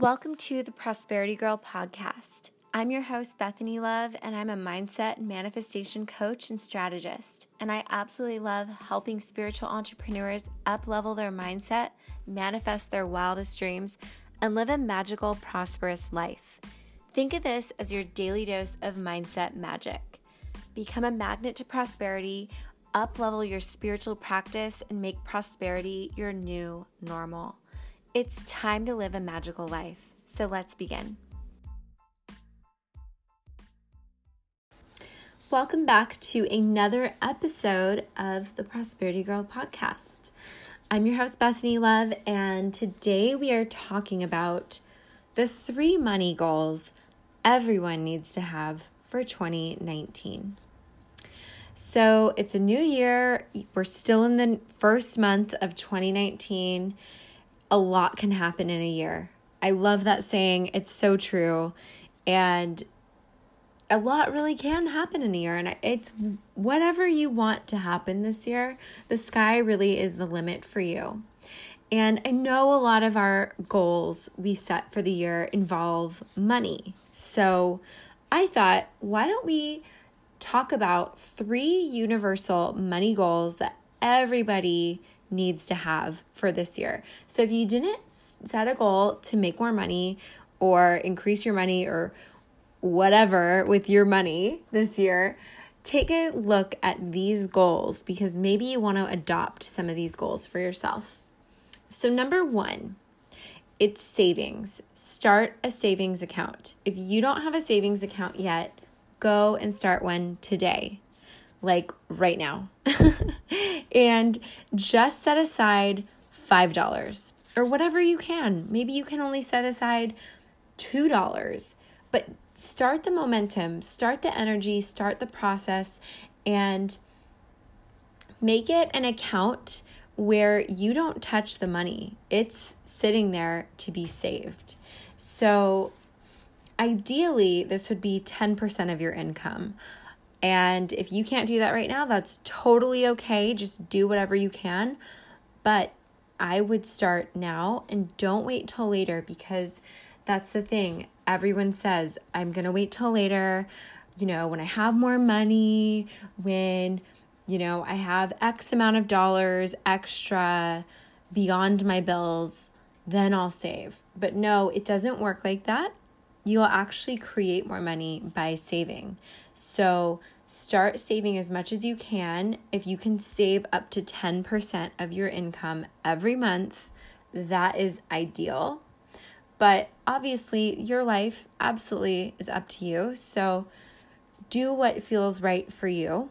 Welcome to the Prosperity Girl podcast. I'm your host, Bethany Love, and I'm a mindset and manifestation coach and strategist. And I absolutely love helping spiritual entrepreneurs up level their mindset, manifest their wildest dreams, and live a magical, prosperous life. Think of this as your daily dose of mindset magic. Become a magnet to prosperity, up level your spiritual practice, and make prosperity your new normal. It's time to live a magical life. So let's begin. Welcome back to another episode of the Prosperity Girl podcast. I'm your host, Bethany Love, and today we are talking about the three money goals everyone needs to have for 2019. So it's a new year. We're still in the first month of 2019 a lot can happen in a year. I love that saying. It's so true. And a lot really can happen in a year. And it's whatever you want to happen this year, the sky really is the limit for you. And I know a lot of our goals we set for the year involve money. So I thought, why don't we talk about three universal money goals that everybody needs to have for this year. So if you didn't set a goal to make more money or increase your money or whatever with your money this year, take a look at these goals because maybe you want to adopt some of these goals for yourself. So, number one, it's savings. Start a savings account. If you don't have a savings account yet, go and start one today like right now. and just set aside $5 or whatever you can. Maybe you can only set aside $2, but start the momentum, start the energy, start the process, and make it an account where you don't touch the money. It's sitting there to be saved. So, ideally, this would be 10% of your income. And if you can't do that right now, that's totally okay. Just do whatever you can. But I would start now and don't wait till later because that's the thing. Everyone says, I'm going to wait till later. You know, when I have more money, when, you know, I have X amount of dollars extra beyond my bills, then I'll save. But no, it doesn't work like that. You'll actually create more money by saving. So start saving as much as you can. If you can save up to 10% of your income every month, that is ideal. But obviously, your life absolutely is up to you. So do what feels right for you.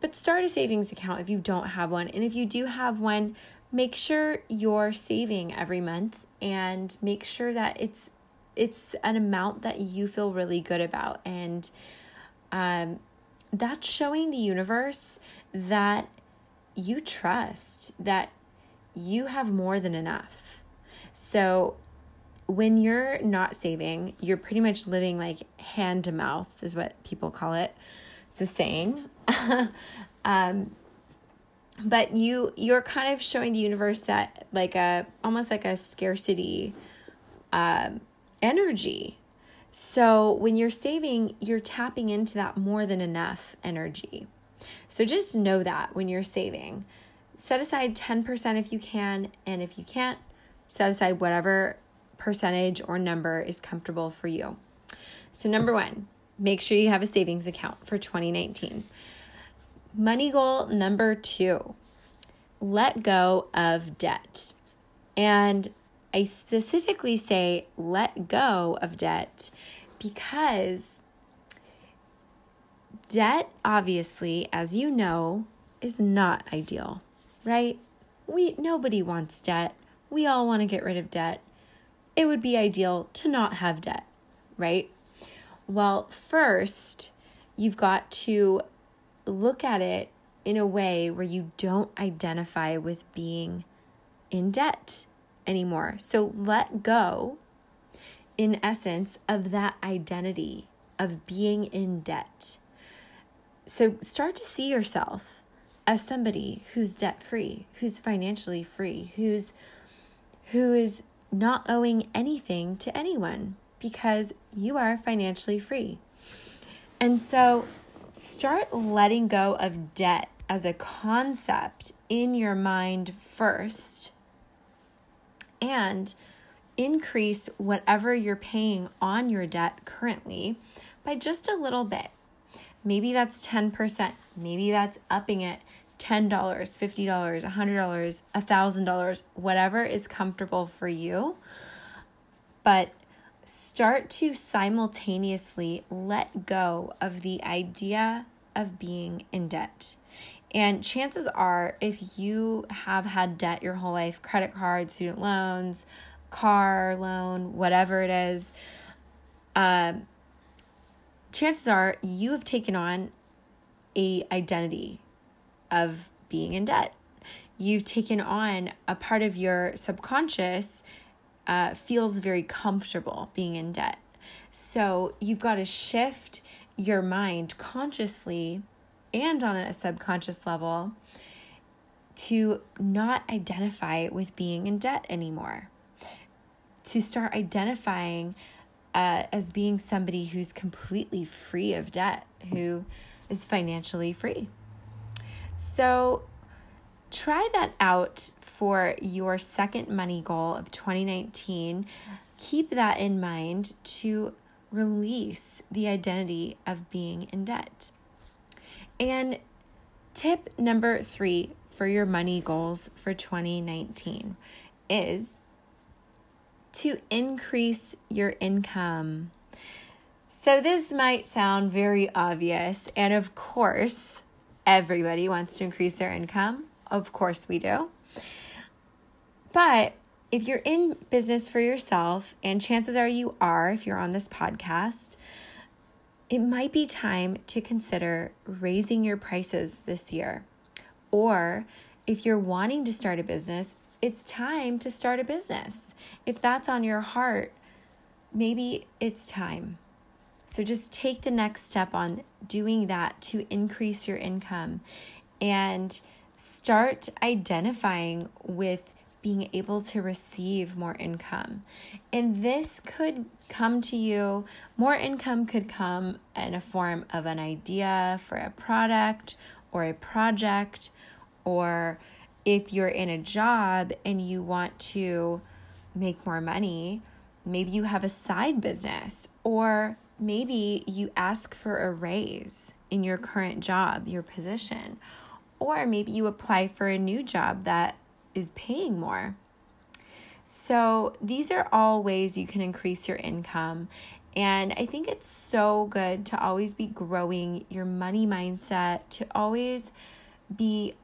But start a savings account if you don't have one. And if you do have one, make sure you're saving every month and make sure that it's it's an amount that you feel really good about and um, that's showing the universe that you trust, that you have more than enough. So when you're not saving, you're pretty much living like hand to mouth, is what people call it. It's a saying. um, but you you're kind of showing the universe that like a almost like a scarcity um, energy so when you're saving, you're tapping into that more than enough energy. So just know that when you're saving, set aside 10% if you can, and if you can't, set aside whatever percentage or number is comfortable for you. So, number one, make sure you have a savings account for 2019. Money goal number two, let go of debt. And I specifically say let go of debt because debt, obviously, as you know, is not ideal, right? We nobody wants debt. We all want to get rid of debt. It would be ideal to not have debt, right? Well, first, you've got to look at it in a way where you don't identify with being in debt anymore. So let go, in essence, of that identity of being in debt. So start to see yourself as somebody who's debt free, who's financially free, who's who is not owing anything to anyone because you are financially free. And so start letting go of debt as a concept in your mind first and increase whatever you're paying on your debt currently by just a little bit. Maybe that's 10%, maybe that's upping it $10, $50, $100, $1,000, whatever is comfortable for you. But start to simultaneously let go of the idea of being in debt. And chances are, if you have had debt your whole life credit cards, student loans, car loan, whatever it is um, chances are you have taken on a identity of being in debt. You've taken on a part of your subconscious uh, feels very comfortable being in debt. So you've got to shift your mind consciously and on a subconscious level to not identify with being in debt anymore. To start identifying uh, as being somebody who's completely free of debt, who is financially free. So try that out for your second money goal of 2019. Keep that in mind to release the identity of being in debt. And tip number three for your money goals for 2019 is to increase your income. So, this might sound very obvious, and of course, everybody wants to increase their income. Of course, we do. But if you're in business for yourself, and chances are you are if you're on this podcast, it might be time to consider raising your prices this year. Or if you're wanting to start a business, it's time to start a business. If that's on your heart, maybe it's time. So just take the next step on doing that to increase your income and start identifying with being able to receive more income. And this could come to you, more income could come in a form of an idea for a product or a project or if you're in a job and you want to make more money, maybe you have a side business, or maybe you ask for a raise in your current job, your position, or maybe you apply for a new job that is paying more. So, these are all ways you can increase your income. And I think it's so good to always be growing your money mindset, to always be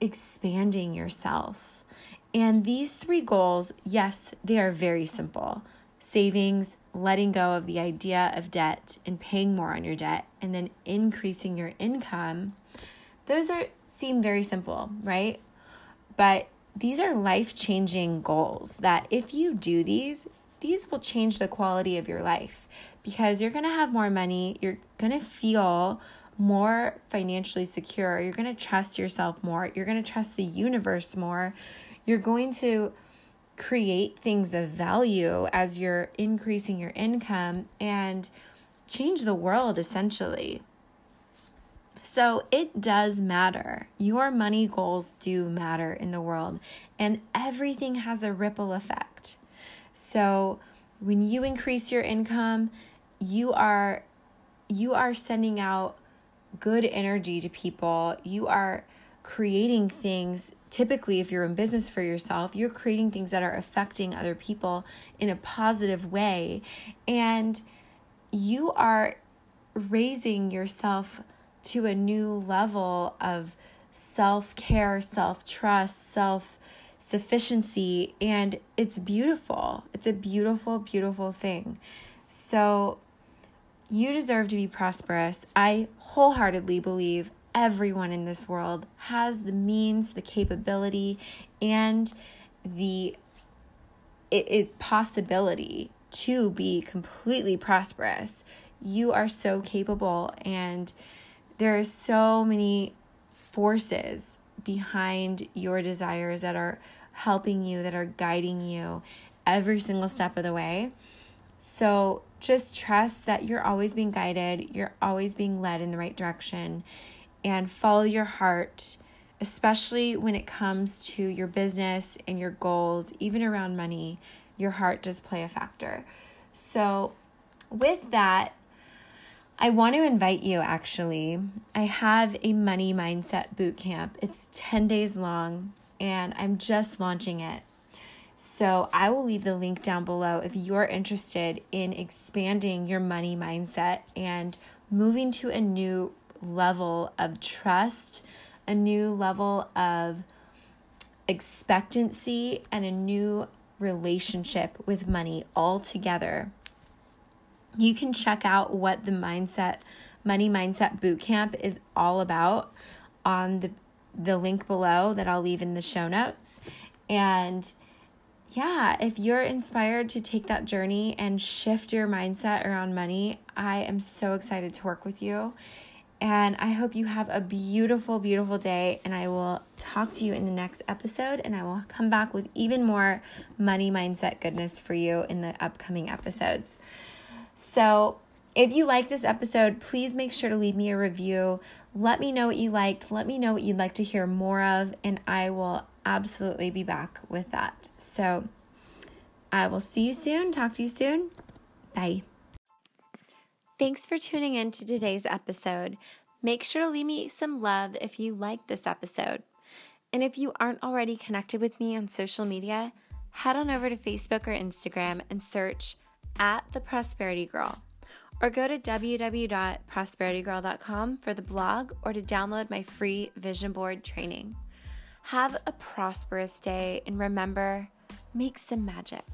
expanding yourself. And these three goals, yes, they are very simple savings, letting go of the idea of debt and paying more on your debt, and then increasing your income. Those are seem very simple, right? But these are life-changing goals that if you do these, these will change the quality of your life because you're going to have more money, you're going to feel more financially secure. You're going to trust yourself more. You're going to trust the universe more. You're going to create things of value as you're increasing your income and change the world essentially. So it does matter. Your money goals do matter in the world, and everything has a ripple effect. So when you increase your income, you are you are sending out good energy to people. You are creating things. Typically, if you're in business for yourself, you're creating things that are affecting other people in a positive way. And you are raising yourself to a new level of self care, self trust, self sufficiency. And it's beautiful. It's a beautiful, beautiful thing. So, you deserve to be prosperous. I wholeheartedly believe everyone in this world has the means, the capability, and the it, it possibility to be completely prosperous. You are so capable, and there are so many forces behind your desires that are helping you, that are guiding you every single step of the way. So just trust that you're always being guided, you're always being led in the right direction, and follow your heart, especially when it comes to your business and your goals, even around money. Your heart does play a factor. So, with that, I want to invite you actually. I have a money mindset boot camp. It's 10 days long and I'm just launching it. So I will leave the link down below if you're interested in expanding your money mindset and moving to a new level of trust, a new level of expectancy, and a new relationship with money all together. You can check out what the mindset money mindset bootcamp is all about on the the link below that I'll leave in the show notes. And yeah, if you're inspired to take that journey and shift your mindset around money, I am so excited to work with you. And I hope you have a beautiful, beautiful day. And I will talk to you in the next episode. And I will come back with even more money mindset goodness for you in the upcoming episodes. So, if you like this episode, please make sure to leave me a review. Let me know what you liked. Let me know what you'd like to hear more of. And I will absolutely be back with that. So I will see you soon. Talk to you soon. Bye. Thanks for tuning in to today's episode. Make sure to leave me some love if you like this episode. And if you aren't already connected with me on social media, head on over to Facebook or Instagram and search at The Prosperity Girl. Or go to www.prosperitygirl.com for the blog or to download my free vision board training. Have a prosperous day and remember, make some magic.